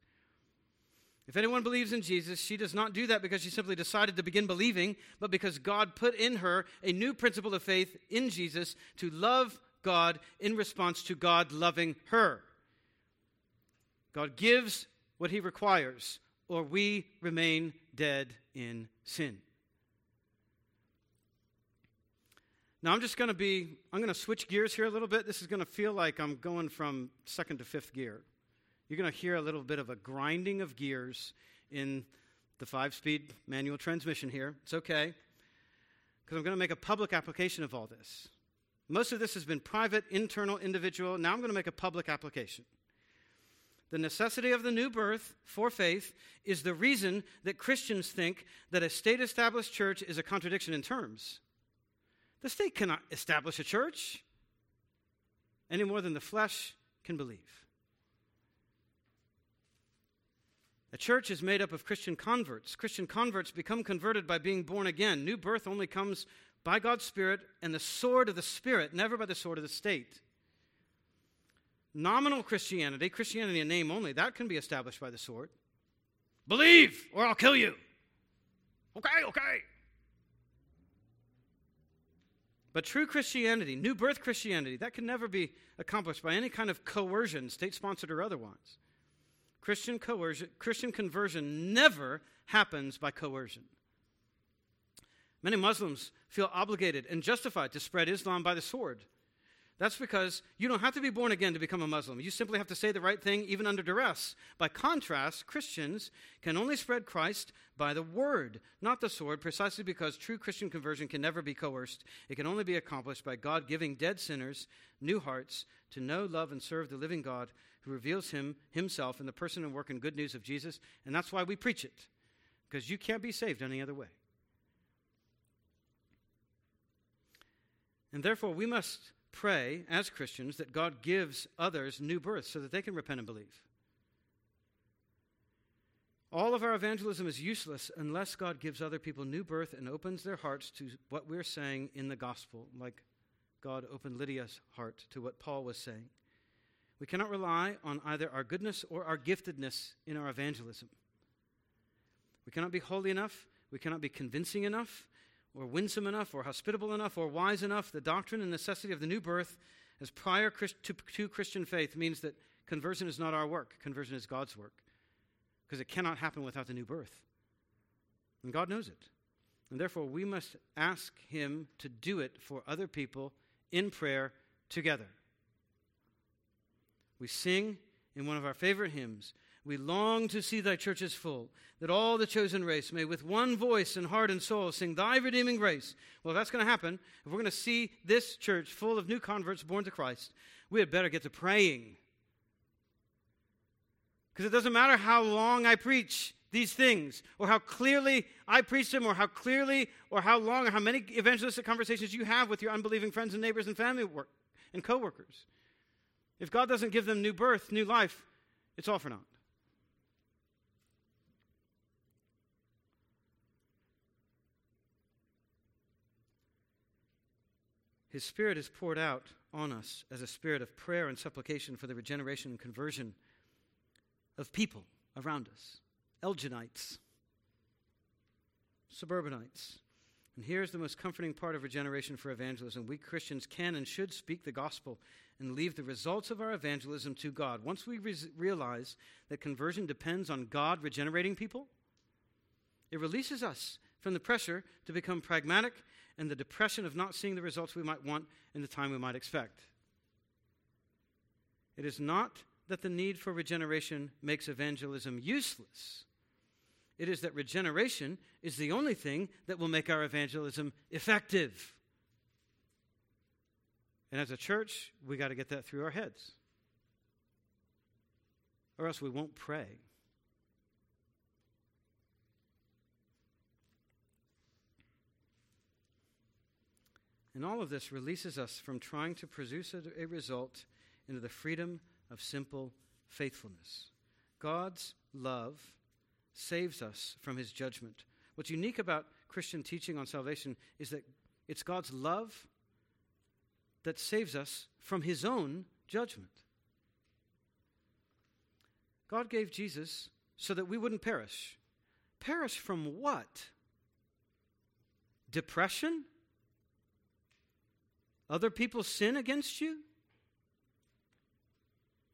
Speaker 1: If anyone believes in Jesus, she does not do that because she simply decided to begin believing, but because God put in her a new principle of faith in Jesus to love God in response to God loving her. God gives what he requires, or we remain dead in sin. Now, I'm just going to be, I'm going to switch gears here a little bit. This is going to feel like I'm going from second to fifth gear you're going to hear a little bit of a grinding of gears in the five speed manual transmission here. It's okay, because I'm going to make a public application of all this. Most of this has been private, internal, individual. Now I'm going to make a public application. The necessity of the new birth for faith is the reason that Christians think that a state established church is a contradiction in terms. The state cannot establish a church any more than the flesh can believe. A church is made up of Christian converts. Christian converts become converted by being born again. New birth only comes by God's Spirit and the sword of the Spirit, never by the sword of the state. Nominal Christianity, Christianity in name only, that can be established by the sword. Believe, or I'll kill you. Okay, okay. But true Christianity, new birth Christianity, that can never be accomplished by any kind of coercion, state sponsored or otherwise. Christian coercion, Christian conversion never happens by coercion. Many Muslims feel obligated and justified to spread Islam by the sword. That's because you don't have to be born again to become a Muslim. You simply have to say the right thing, even under duress. By contrast, Christians can only spread Christ by the word, not the sword, precisely because true Christian conversion can never be coerced. It can only be accomplished by God giving dead sinners new hearts to know, love, and serve the living God who reveals him himself in the person and work and good news of Jesus. And that's why we preach it, because you can't be saved any other way. And therefore, we must pray as Christians that God gives others new birth so that they can repent and believe. All of our evangelism is useless unless God gives other people new birth and opens their hearts to what we're saying in the gospel, like God opened Lydia's heart to what Paul was saying. We cannot rely on either our goodness or our giftedness in our evangelism. We cannot be holy enough, we cannot be convincing enough, or winsome enough, or hospitable enough, or wise enough. The doctrine and necessity of the new birth as prior to, Christian faith means that conversion is not our work, conversion is God's work, because it cannot happen without the new birth. And God knows it. And therefore, we must ask Him to do it for other people in prayer together. We sing in one of our favorite hymns we long to see thy churches full, that all the chosen race may with one voice and heart and soul sing thy redeeming grace. Well, if that's going to happen, if we're going to see this church full of new converts born to Christ, we had better get to praying. Because it doesn't matter how long I preach these things, or how clearly I preach them, or how clearly, or how long, or how many evangelistic conversations you have with your unbelieving friends and neighbors and family work and coworkers. If God doesn't give them new birth, new life, it's all for naught. His Spirit is poured out on us as a spirit of prayer and supplication for the regeneration and conversion of people around us Elginites, suburbanites. And here's the most comforting part of regeneration for evangelism. We Christians can and should speak the gospel and leave the results of our evangelism to God. Once we re- realize that conversion depends on God regenerating people, it releases us from the pressure to become pragmatic and the depression of not seeing the results we might want in the time we might expect. It is not that the need for regeneration makes evangelism useless. It is that regeneration is the only thing that will make our evangelism effective. And as a church, we got to get that through our heads. Or else we won't pray. And all of this releases us from trying to produce a, a result into the freedom of simple faithfulness. God's love saves us from his judgment. What's unique about Christian teaching on salvation is that it's God's love that saves us from his own judgment. God gave Jesus so that we wouldn't perish. Perish from what? Depression? Other people sin against you?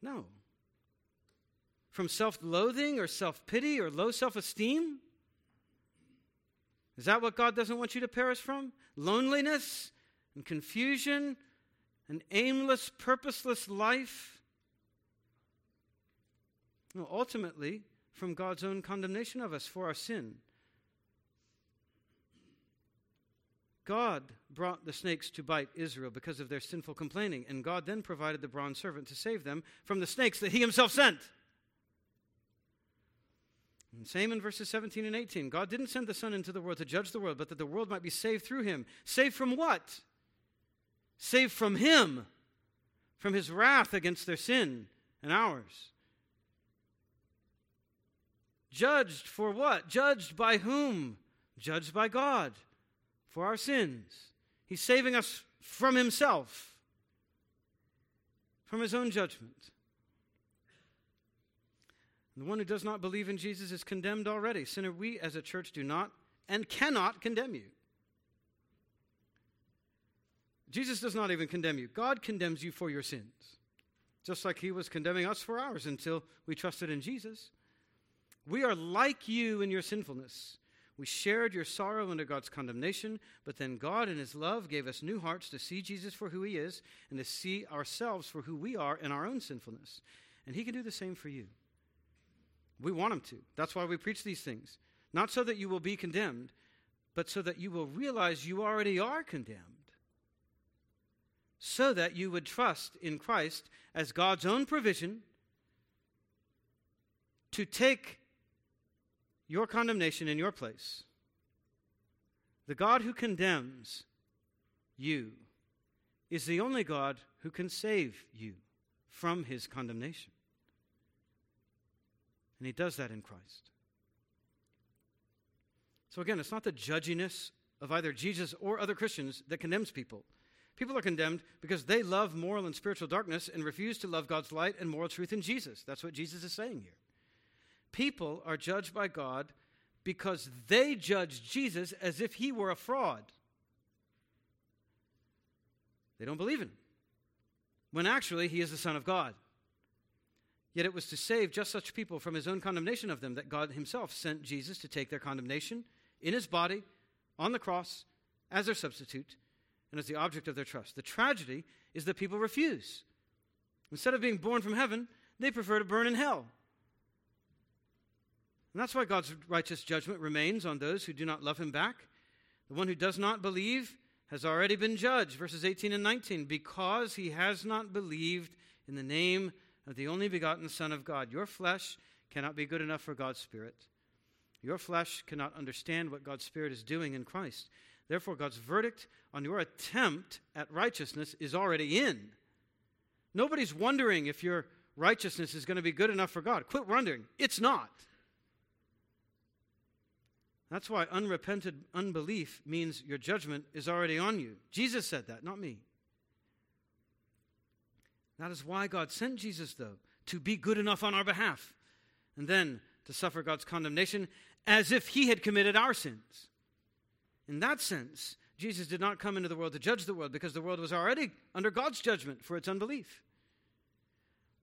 Speaker 1: No. From self loathing or self pity or low self esteem? Is that what God doesn't want you to perish from? Loneliness and confusion, an aimless, purposeless life? No, ultimately, from God's own condemnation of us for our sin. God brought the snakes to bite Israel because of their sinful complaining, and God then provided the bronze serpent to save them from the snakes that he himself sent. And same in verses 17 and 18. God didn't send the Son into the world to judge the world, but that the world might be saved through him. Saved from what? Saved from him, from his wrath against their sin and ours. Judged for what? Judged by whom? Judged by God for our sins. He's saving us from himself, from his own judgment. The one who does not believe in Jesus is condemned already. Sinner, we as a church do not and cannot condemn you. Jesus does not even condemn you. God condemns you for your sins, just like he was condemning us for ours until we trusted in Jesus. We are like you in your sinfulness. We shared your sorrow under God's condemnation, but then God, in His love, gave us new hearts to see Jesus for who He is and to see ourselves for who we are in our own sinfulness. And He can do the same for you. We want them to. That's why we preach these things. Not so that you will be condemned, but so that you will realize you already are condemned. So that you would trust in Christ as God's own provision to take your condemnation in your place. The God who condemns you is the only God who can save you from his condemnation. And he does that in Christ. So again, it's not the judginess of either Jesus or other Christians that condemns people. People are condemned because they love moral and spiritual darkness and refuse to love God's light and moral truth in Jesus. That's what Jesus is saying here. People are judged by God because they judge Jesus as if he were a fraud. They don't believe in him, when actually he is the Son of God. Yet it was to save just such people from his own condemnation of them that God himself sent Jesus to take their condemnation in his body on the cross as their substitute and as the object of their trust. The tragedy is that people refuse. Instead of being born from heaven, they prefer to burn in hell. And that's why God's righteous judgment remains on those who do not love him back. The one who does not believe has already been judged, verses 18 and 19, because he has not believed in the name of the only begotten Son of God. Your flesh cannot be good enough for God's Spirit. Your flesh cannot understand what God's Spirit is doing in Christ. Therefore, God's verdict on your attempt at righteousness is already in. Nobody's wondering if your righteousness is going to be good enough for God. Quit wondering. It's not. That's why unrepented unbelief means your judgment is already on you. Jesus said that, not me. That is why God sent Jesus, though, to be good enough on our behalf, and then to suffer God's condemnation as if he had committed our sins. In that sense, Jesus did not come into the world to judge the world because the world was already under God's judgment for its unbelief.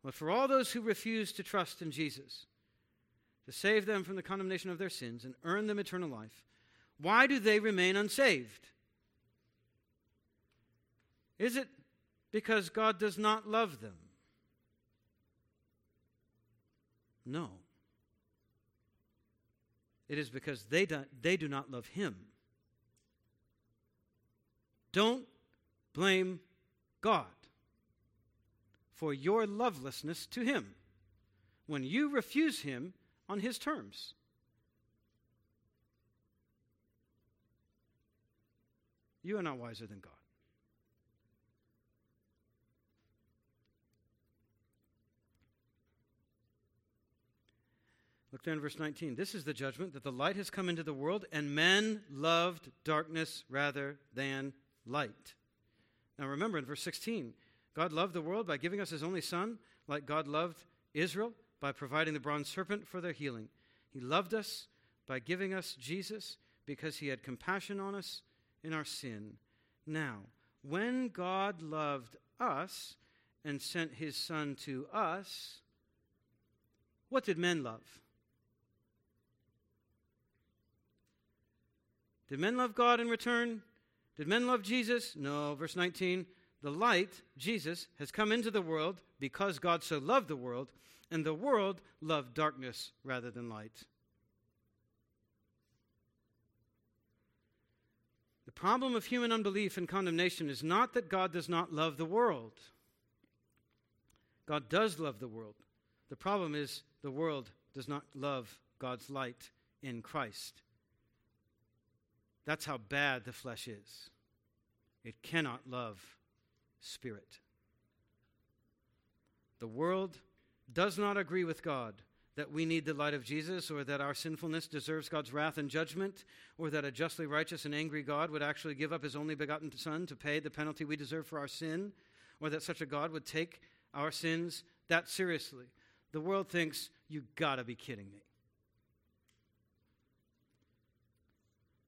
Speaker 1: But for all those who refuse to trust in Jesus, to save them from the condemnation of their sins and earn them eternal life, why do they remain unsaved? Is it because God does not love them? No. It is because they do, they do not love Him. Don't blame God for your lovelessness to Him. When you refuse Him, on his terms. You are not wiser than God. Look down verse 19. This is the judgment that the light has come into the world, and men loved darkness rather than light. Now remember in verse 16, God loved the world by giving us his only Son, like God loved Israel by providing the bronze serpent for their healing. He loved us by giving us Jesus because he had compassion on us in our sin. Now, when God loved us and sent his Son to us, what did men love? Did men love God in return? Did men love Jesus? No. Verse 19 The light, Jesus, has come into the world because God so loved the world and the world loved darkness rather than light. The problem of human unbelief and condemnation is not that God does not love the world. God does love the world. The problem is the world does not love God's light in Christ. That's how bad the flesh is. It cannot love spirit. The world does not agree with God that we need the light of Jesus or that our sinfulness deserves God's wrath and judgment or that a justly righteous and angry God would actually give up his only begotten Son to pay the penalty we deserve for our sin or that such a God would take our sins that seriously. The world thinks, you gotta be kidding me.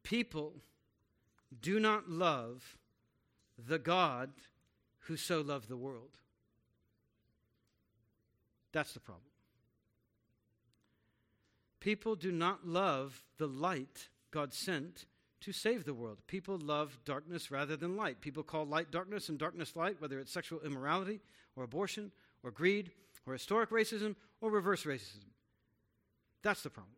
Speaker 1: People do not love the God who so loved the world. That's the problem. People do not love the light God sent to save the world. People love darkness rather than light. People call light darkness and darkness light, whether it's sexual immorality or abortion or greed or historic racism or reverse racism. That's the problem.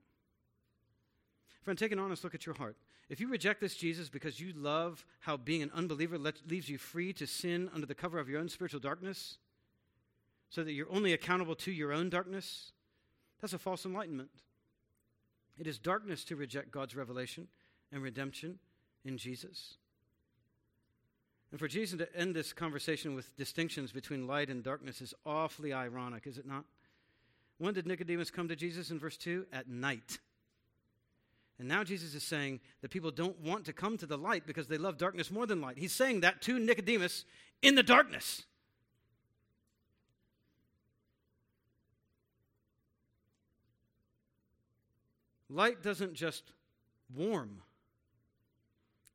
Speaker 1: Friend, take an honest look at your heart. If you reject this Jesus because you love how being an unbeliever let, leaves you free to sin under the cover of your own spiritual darkness, so that you're only accountable to your own darkness, that's a false enlightenment. It is darkness to reject God's revelation and redemption in Jesus. And for Jesus to end this conversation with distinctions between light and darkness is awfully ironic, is it not? When did Nicodemus come to Jesus in verse 2? At night. And now Jesus is saying that people don't want to come to the light because they love darkness more than light. He's saying that to Nicodemus in the darkness. Light doesn't just warm,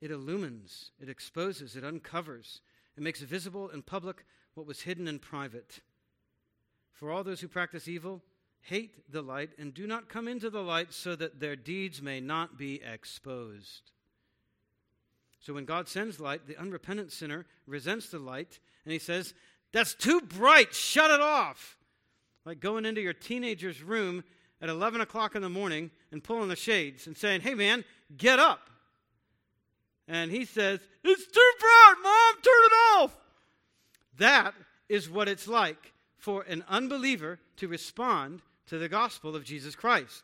Speaker 1: it illumines, it exposes, it uncovers, it makes visible and public what was hidden and private. For all those who practice evil hate the light and do not come into the light so that their deeds may not be exposed. So when God sends light, the unrepentant sinner resents the light and he says, That's too bright, shut it off. Like going into your teenager's room at 11 o'clock in the morning and pulling the shades and saying, Hey man, get up. And he says, It's too bright, mom, turn it off. That is what it's like for an unbeliever to respond to the gospel of Jesus Christ.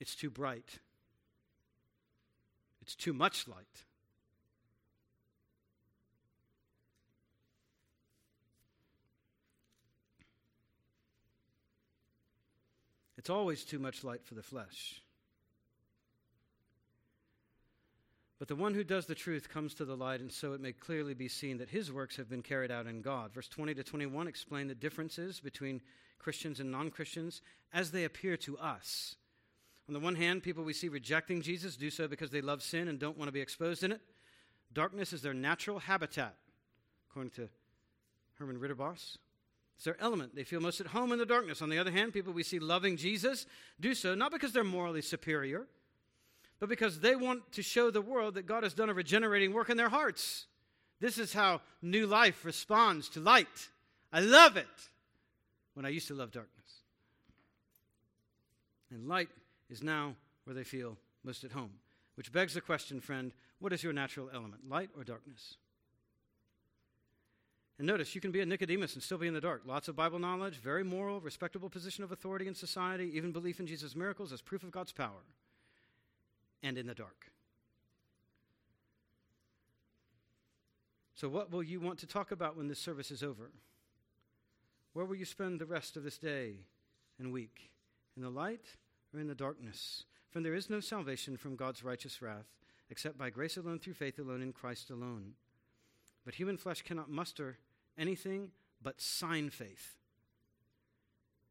Speaker 1: It's too bright, it's too much light. It's always too much light for the flesh. But the one who does the truth comes to the light, and so it may clearly be seen that his works have been carried out in God. Verse 20 to 21 explain the differences between Christians and non Christians as they appear to us. On the one hand, people we see rejecting Jesus do so because they love sin and don't want to be exposed in it. Darkness is their natural habitat, according to Herman Ridderbos. It's their element. They feel most at home in the darkness. On the other hand, people we see loving Jesus do so not because they're morally superior, but because they want to show the world that God has done a regenerating work in their hearts. This is how new life responds to light. I love it when I used to love darkness. And light is now where they feel most at home. Which begs the question, friend what is your natural element, light or darkness? And notice, you can be a Nicodemus and still be in the dark. Lots of Bible knowledge, very moral, respectable position of authority in society, even belief in Jesus' miracles as proof of God's power, and in the dark. So, what will you want to talk about when this service is over? Where will you spend the rest of this day and week? In the light or in the darkness? For there is no salvation from God's righteous wrath except by grace alone, through faith alone, in Christ alone. But human flesh cannot muster anything but sign faith.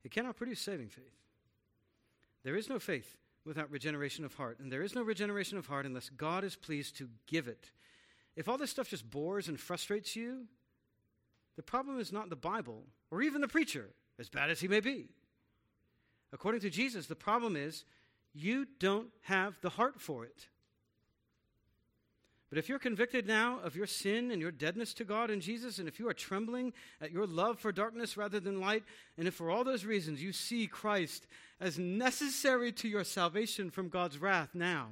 Speaker 1: It cannot produce saving faith. There is no faith without regeneration of heart, and there is no regeneration of heart unless God is pleased to give it. If all this stuff just bores and frustrates you, the problem is not the Bible or even the preacher, as bad as he may be. According to Jesus, the problem is you don't have the heart for it. But if you're convicted now of your sin and your deadness to God and Jesus, and if you are trembling at your love for darkness rather than light, and if for all those reasons you see Christ as necessary to your salvation from God's wrath now,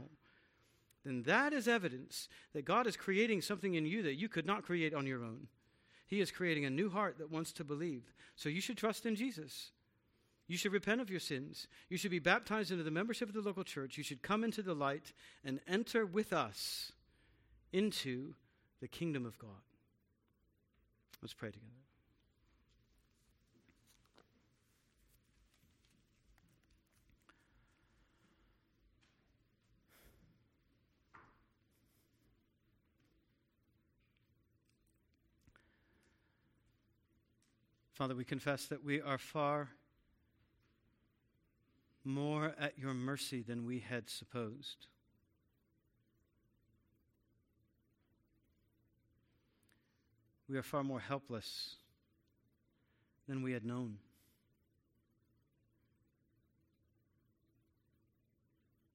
Speaker 1: then that is evidence that God is creating something in you that you could not create on your own. He is creating a new heart that wants to believe. So you should trust in Jesus. You should repent of your sins. You should be baptized into the membership of the local church. You should come into the light and enter with us into the kingdom of God. Let's pray together. Father, we confess that we are far more at your mercy than we had supposed. we are far more helpless than we had known.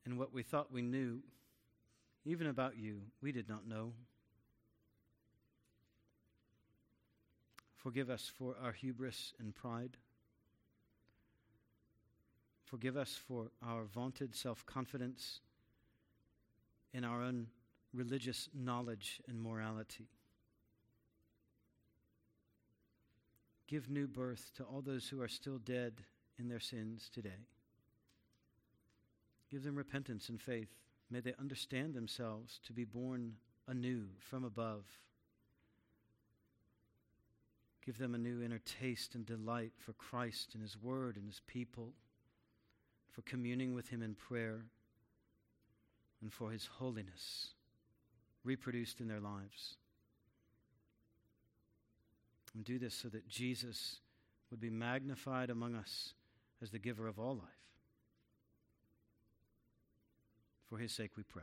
Speaker 1: And what we thought we knew, even about you, we did not know. Forgive us for our hubris and pride. Forgive us for our vaunted self confidence in our own religious knowledge and morality. Give new birth to all those who are still dead in their sins today. Give them repentance and faith. May they understand themselves to be born anew from above. Give them a new inner taste and delight for Christ and His Word and His people, for communing with Him in prayer, and for His holiness reproduced in their lives. And do this so that Jesus would be magnified among us as the giver of all life. For his sake we pray.